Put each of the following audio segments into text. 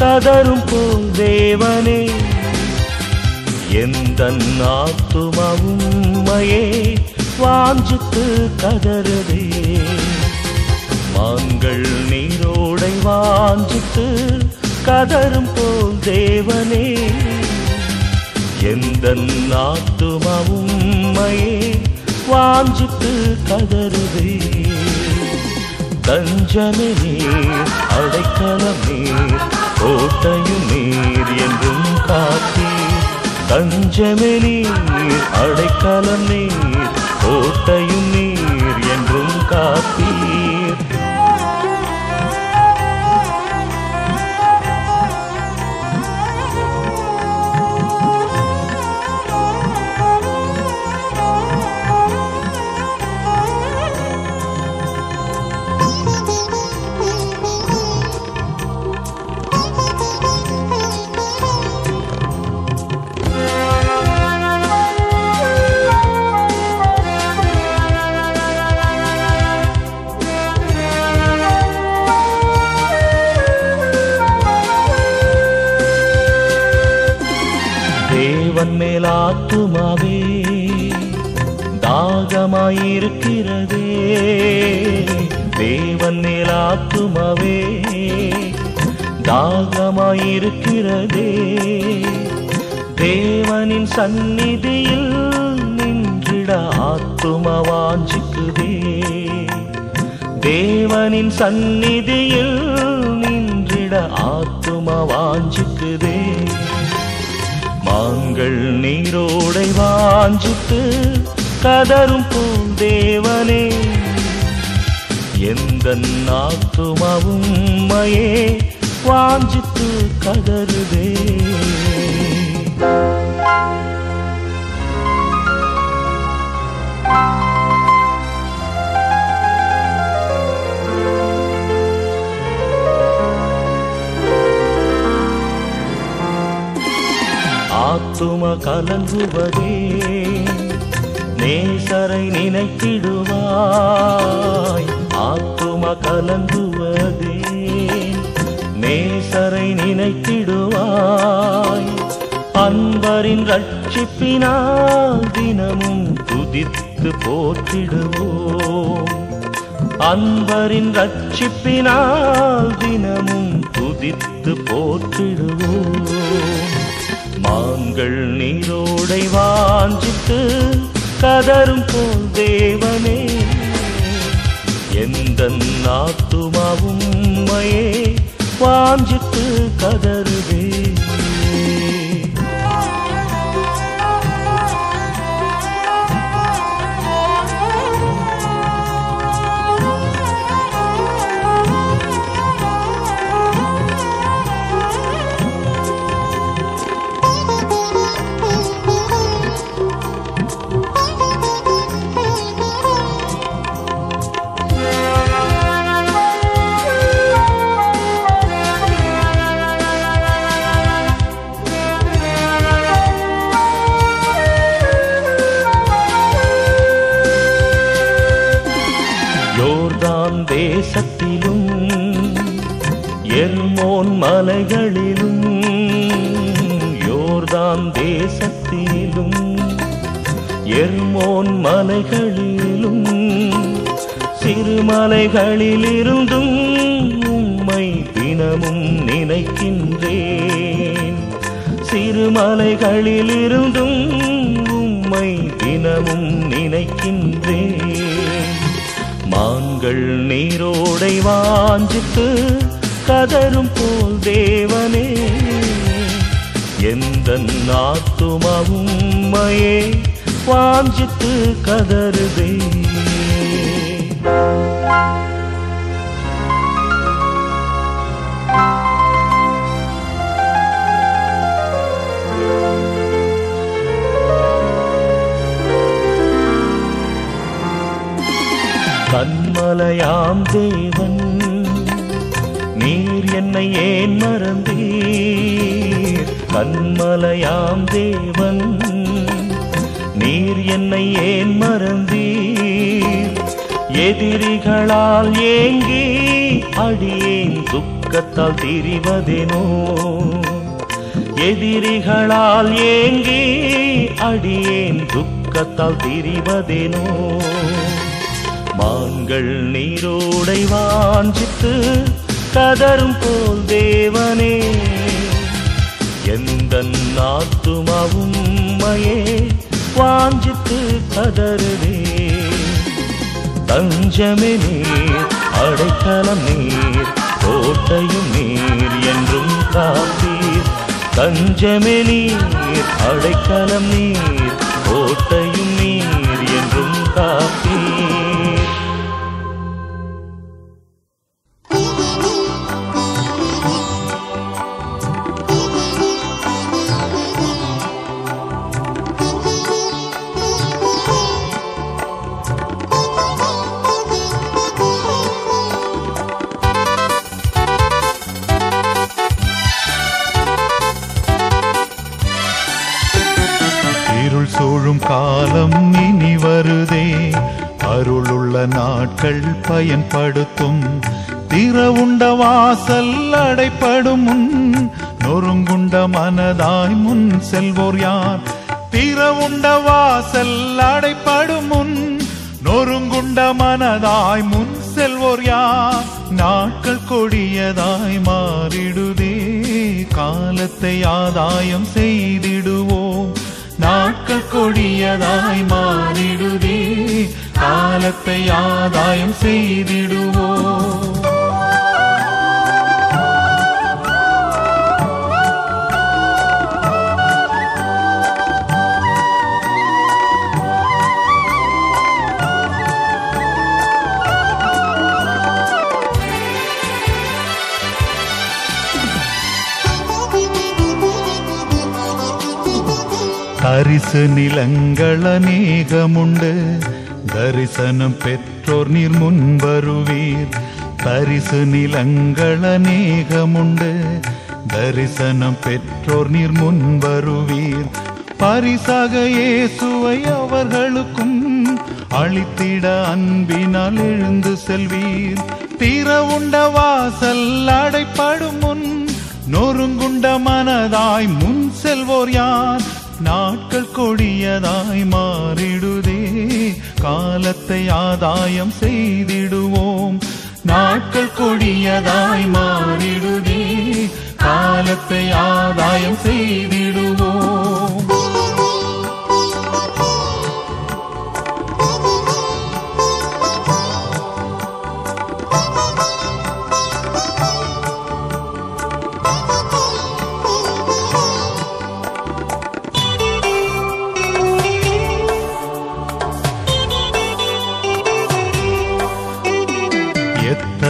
கதரும் போல் தேவனே. எந்த ஆத்துமாவும்மையே வாஞ்சித்து கதறுதே மாங்கள் நீரோடை வாஞ்சித்து கதரும் போல் தேவனே. எந்த ஆத்துமாவும்மையே வாஞ்சித்து கதறுதே தஞ்சமே நீர் அடைக்கலம் கோட்டையும் நீர் என்றும் காத்தீர் தஞ்சமே நீர் அடைக்கலம் நீர் கோட்டையும் நீர் என்றும் காத்தீர் தேவன் நிலாத்துமவே தாகமாயிருக்கிறதே. தேவனின் சந்நிதியில் நின்றிட ஆத்தும வாஞ்சிக்குதே. தேவனின் சந்நிதியில் நின்றிட ஆத்தும வாஞ்சிக்குதே. மாங்கள் நீரோடை வாஞ்சித்து கதரும் பூந்தேவனே. எந்த நாத்துமாவும் மயே வாஞ்சித்து கதருதே ஆத்தும கலங்குவதே. நேசரை நினைத்திடுவாய். ஆத்தும கலங்குவதே. நேசரை நினைத்திடுவாய். அன்பரின் ரட்சிப்பினால் தினமும் துதித்து போற்றிடுவோம். அன்பரின் ரட்சிப்பினால் தினமும் துதித்து போற்றிடுவோம். மாங்கள் நீரோடை வாஞ்சித்து கதரும் போல் தேவனே. எந்த நாத்துமாவும் உம்மையே வாஞ்சித்து கதறுதே எல்லாம் தேசத்திலும் எர்மோன் மலைகளிலும் சிறுமலைகளிலிருந்தும் உம்மை தினமும் நினைக்கின்றேன். சிறுமலைகளிலிருந்தும் உம்மை தினமும் நினைக்கின்றேன். மான்கள் நீரோடை வாஞ்சித்து கதரும் போல் தேவனே. எந்த நாத்துமாவும் உம்மையே வாஞ்சித்து கதறுதே. கண்மலையாம் தேவன் நீர் என்னை ஏன் மறந்தீர்? கண்மலையாம் தேவன். நீர் என்னை ஏன் மறந்தீர்? எதிரிகளால் ஏங்கி அடியேன் துக்கத்தால் திரிவதேனோ? எதிரிகளால் ஏங்கி அடியேன் துக்கத்தால் திரிவதேனோ? மான்கள் நீரோடை வாஞ்சித்து கதரும் போல் தேவனே. எந்த நாத்துமாவும் மையே வாஞ்சித்து கதறுதே. தஞ்சமே நீர் அடைக்கலம் நீர் கோட்டையும் நீர் என்றும் காப்பீர். தஞ்சமே நீர் அடைக்கலம் நீர் கோட்டையும் நீர் என்றும் காப்பீர். பணத்தை ஆதாயம் செய்திடுவோ. தரிசு நிலங்கள் அநேகமுண்டு. தரிசனம் பெற்றோர் நீர் முன் வருவீர். பரிசு நிலங்கள் அநேகமுண்டு. தரிசனம் பெற்றோர் நீர் முன் வருவீர். பரிசாக இயேசுவை அவர்களுக்கும் அழித்திட அன்பினால் எழுந்து செல்வீர். தீர உண்ட வாசல் அடைப்படும் முன் நொறுங்குண்ட மனதாய் முன் செல்வோர் யார்? நாட்கள் கொடியதாய் மாறிடுதே. காலத்தை ஆதாயம் செய்திடுவோம். நாட்கள் கொடியதாய் மாறிடுதே. காலத்தை ஆதாயம் செய்திடுவோம்.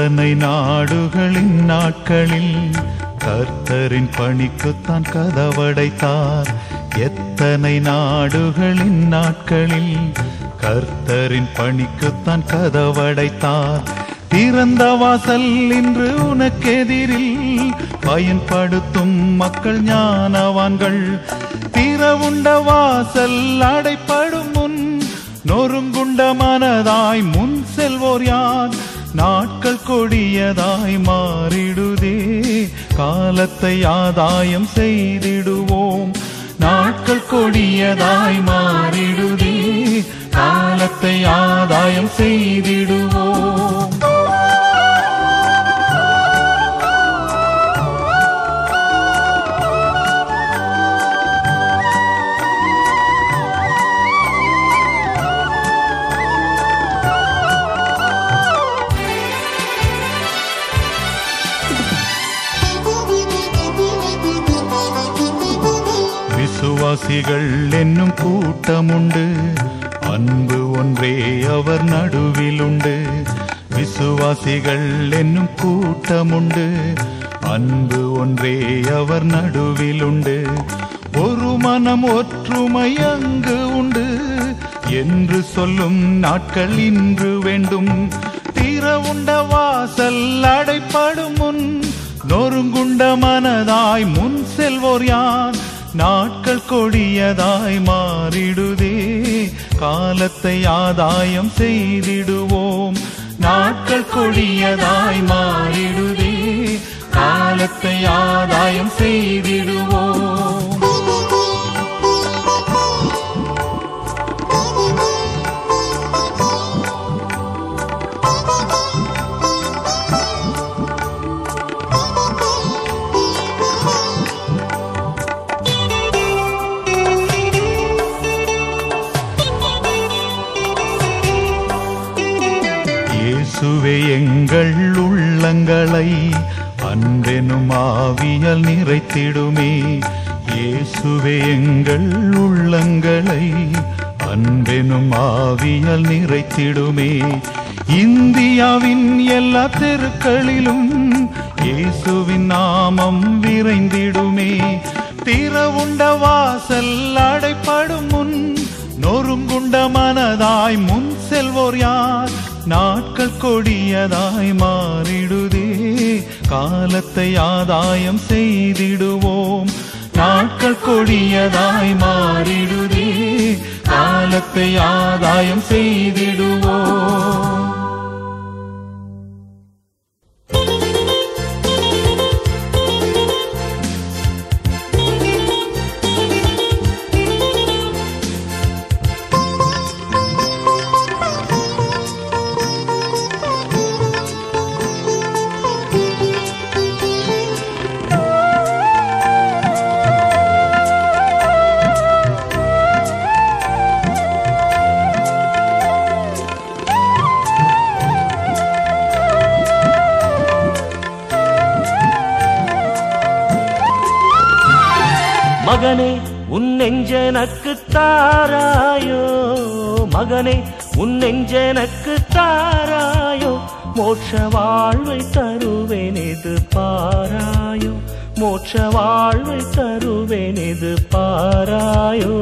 எத்தனை நாடுகளின் நாட்களில் கர்த்தரின் பணிக்குத்தான் கதவடைத்தார். எத்தனை நாடுகளின் நாட்களில் கர்த்தரின் பணிக்குத்தான் கதவடைத்தார். திறந்த வாசல் இன்று உனக்கெதிரில் பயன்படுத்தும் மக்கள் ஞானவான்கள். திறவுண்ட வாசல் அடைப்படும் முன் நொறுங்குண்ட மனதாய் முன் செல்வோர் யார்? நாட்கள் கொடியதாய் மாறிடுதே. காலத்தை ஆதாயம் செய்திடுவோம். நாட்கள் கொடியதாய் மாறிடுதே. காலத்தை ஆதாயம் செய்திடுவோம். விசுவாசிகள் என்னும் கூட்டமுண்டு. அன்பு ஒன்றே அவர் நடுவில் உண்டு விசுவாசிகள் என்னும் கூட்டமுண்டு. அன்பு ஒன்றே அவர் நடுவில் உண்டு ஒரு மனம் ஒற்றுமை அங்கு உண்டு. என்று சொல்லும் நாட்கள் இன்று வேண்டும். தீர உண்ட வாசல் அடைப்படும் முன். நொறுங்குண்ட மனதாய் முன் செல்வோர் யார்? நாட்கள் கொடியதாய் மாறிடுதே. காலத்தை ஆதாயம் செய்திடுவோம். நாட்கள் கொடியதாய் மாறிடுதே. காலத்தை ஆதாயம் செய்திடுவோம். எங்களை அன்பெனும் ஆவியல் நிறைத்திடுமே. இயேசுவே எங்கள் உள்ளங்களை அன்பெனும் ஆவியல் நிறைத்திடுமே. இந்தியாவின் எல்லா தெருக்களிலும் இயேசுவின் நாமம் விரைந்திடுமே. திறவுண்ட வாசல் அடைப்படும் முன் நொறுங்குண்ட மனதாய் முன் செல்வோர் யார்? நாட்கள் கொடியதாய் மாறிடுது. காலத்தை ஆதாயம் செய்திடுவோம். நாட்கள் கொடியதாய் மாறிடுதே. காலத்தை ஆதாயம் செய்திடுவோம். உனக்கு தாராயோ? மகனே உன் நெஞ்சனக்கு தாராயோ? மோட்ச வாழ்வை தருவேன் எது பாராயோ? மோட்ச வாழ்வை தருவேன் எது பாராயோ?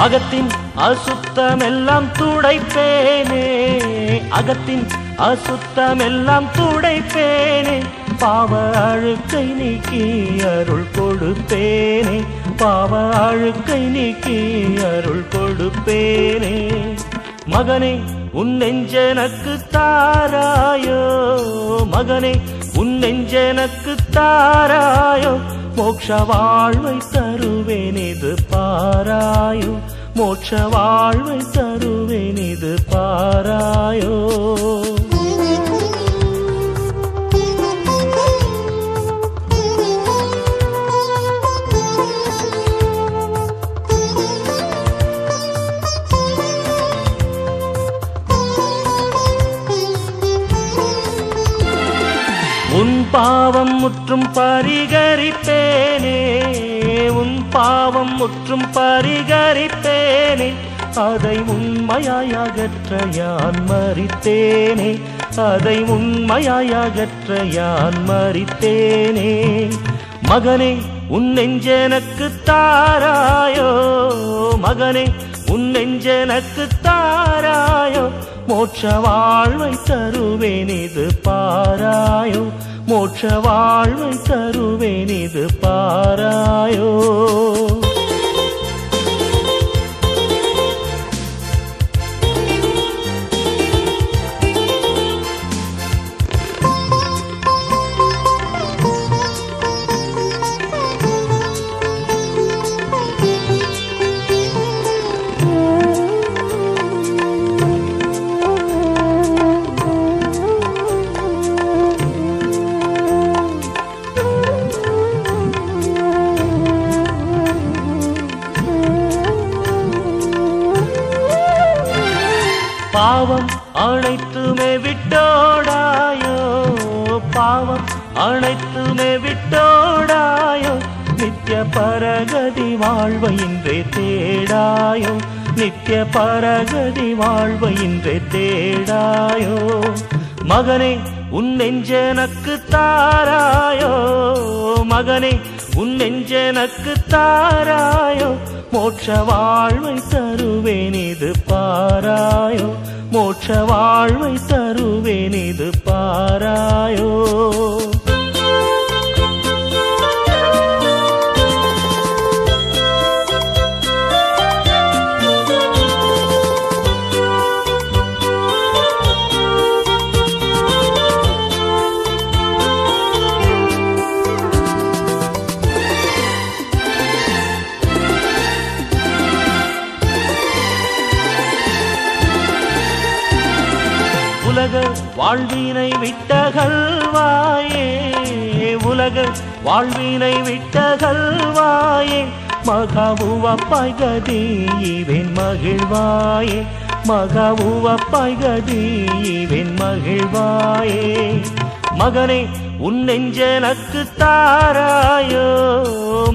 அகத்தின் அசுத்தமெல்லாம் துடைப்பேனே. அகத்தின் அசுத்தமெல்லாம் துடைப்பேனே. பாவ அழுக்கை நீக்கி அருள் கொடுப்பேனே. பாவ அழுக்கை நீக்கி அருள் கொடுப்பேனே. மகனே உன் நெஞ்சனக்கு தாராயோ. மகனே உன் நெஞ்சனக்கு தாராயோ. மோக்ஷ வாழ்வை தருவேனிது பாராயோ. மோட்ச வாழ்வை தருவேனிது பாராயோ. உன் பாவம் முற்றும் பரிகரிப்பேனே. பாவம் முற்றும் பரிகரித்தேனே அதை உண்மையாய் அகற்ற யான் மறித்தேனே அதை உண்மையாய் அகற்ற யான் மறித்தேனே. மகனே உன் நெஞ்சனக்கு தாராயோ? மகனே உன் நெஞ்சனக்கு தாராயோ? மோட்ச வாழ்வை தருவேன் இது பாராயோ? மோட்ச வாழ்வை தருவேன் இது பாராயோ. தேடாயோ? மகனே உன் நெஞ்சனக்கு தாராயோ? மகனே உன் நெஞ்சனக்கு தாராயோ? மோட்ச வாழ்வை தருவேன் இது பாராயோ? மோட்ச வாழ்வை தருவேன் இது பாராயோ? உலக வாழ்வினை விட்டகல்வாயே உலக வாழ்வினை விட்டகல்வாயே மகவுவப்பாய் இவன் மகிழ்வாயே மகவுவப்பாய் இவன் மகிழ்வாயே. மகனே உன் நெஞ்சனக்கு தாராயோ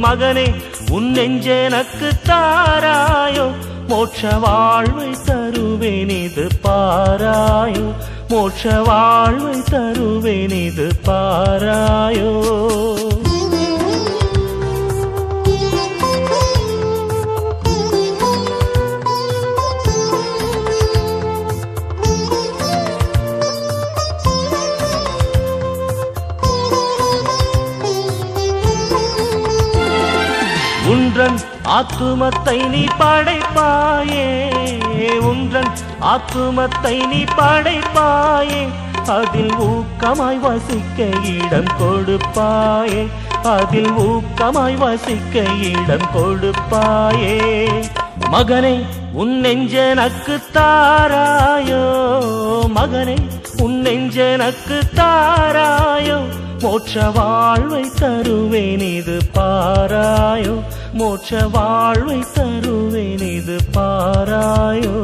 மகனே உன் நெஞ்சனக்கு தாராயோ மோட்ச வாழ்வை தருவேன் இது பாராயோ. மோட்ச வாழ்வை தருவேன் இது பாராயோ. உன்றன் ஆத்துமத்தை நீ படைப்பாயே உன்றன் ஆத்துமத்தை நீ படைப்பாயே அதில் ஊக்கமாய் வசிக்க இடம் கொடுப்பாயே அதில் ஊக்கமாய் வசிக்க இடம் கொடுப்பாயே. மகனை உன் நெஞ்சனக்கு தாராயோ மகனை உன் நெஞ்சனக்கு தாராயோ மோட்ச வாழ்வை தருவேன் இது பாராயோ மோட்ச வாழ்வை தருவேன் இது பாராயோ.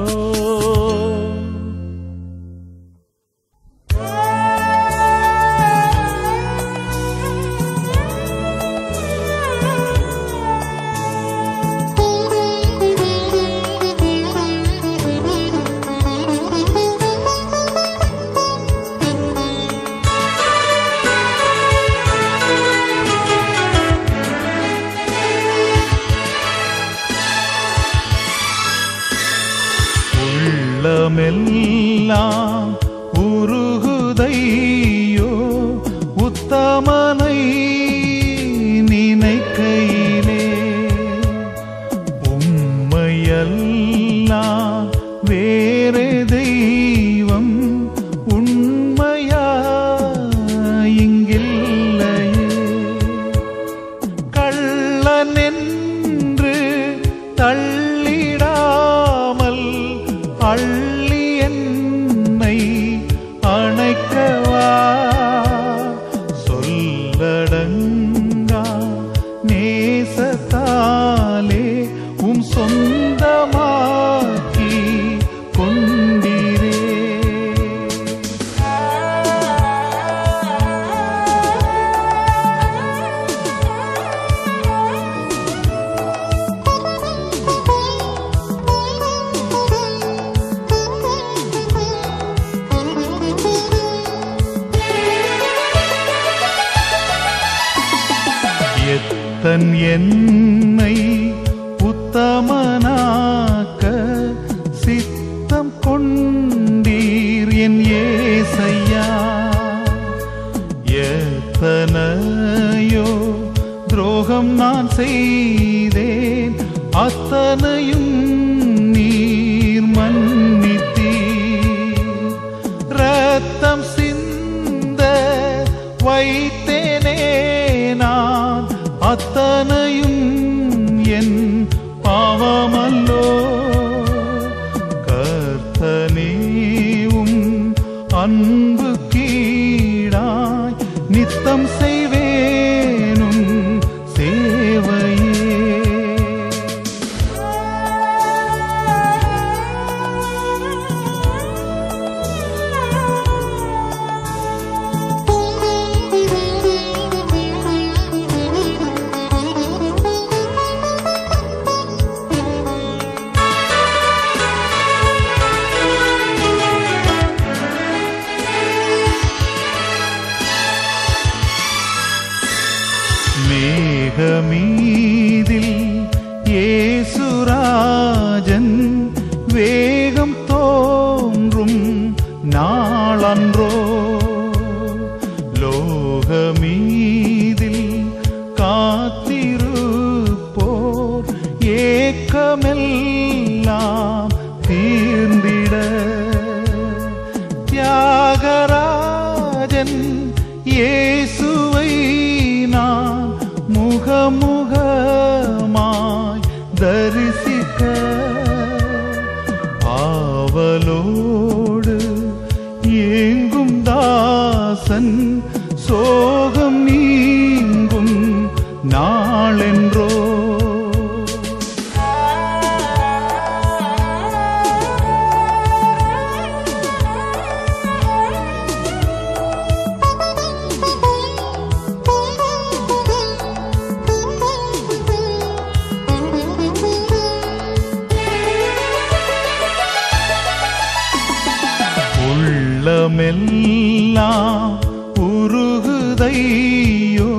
உருகுதையோ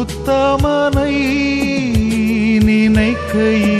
உத்தமனை நினைக்கையிலே.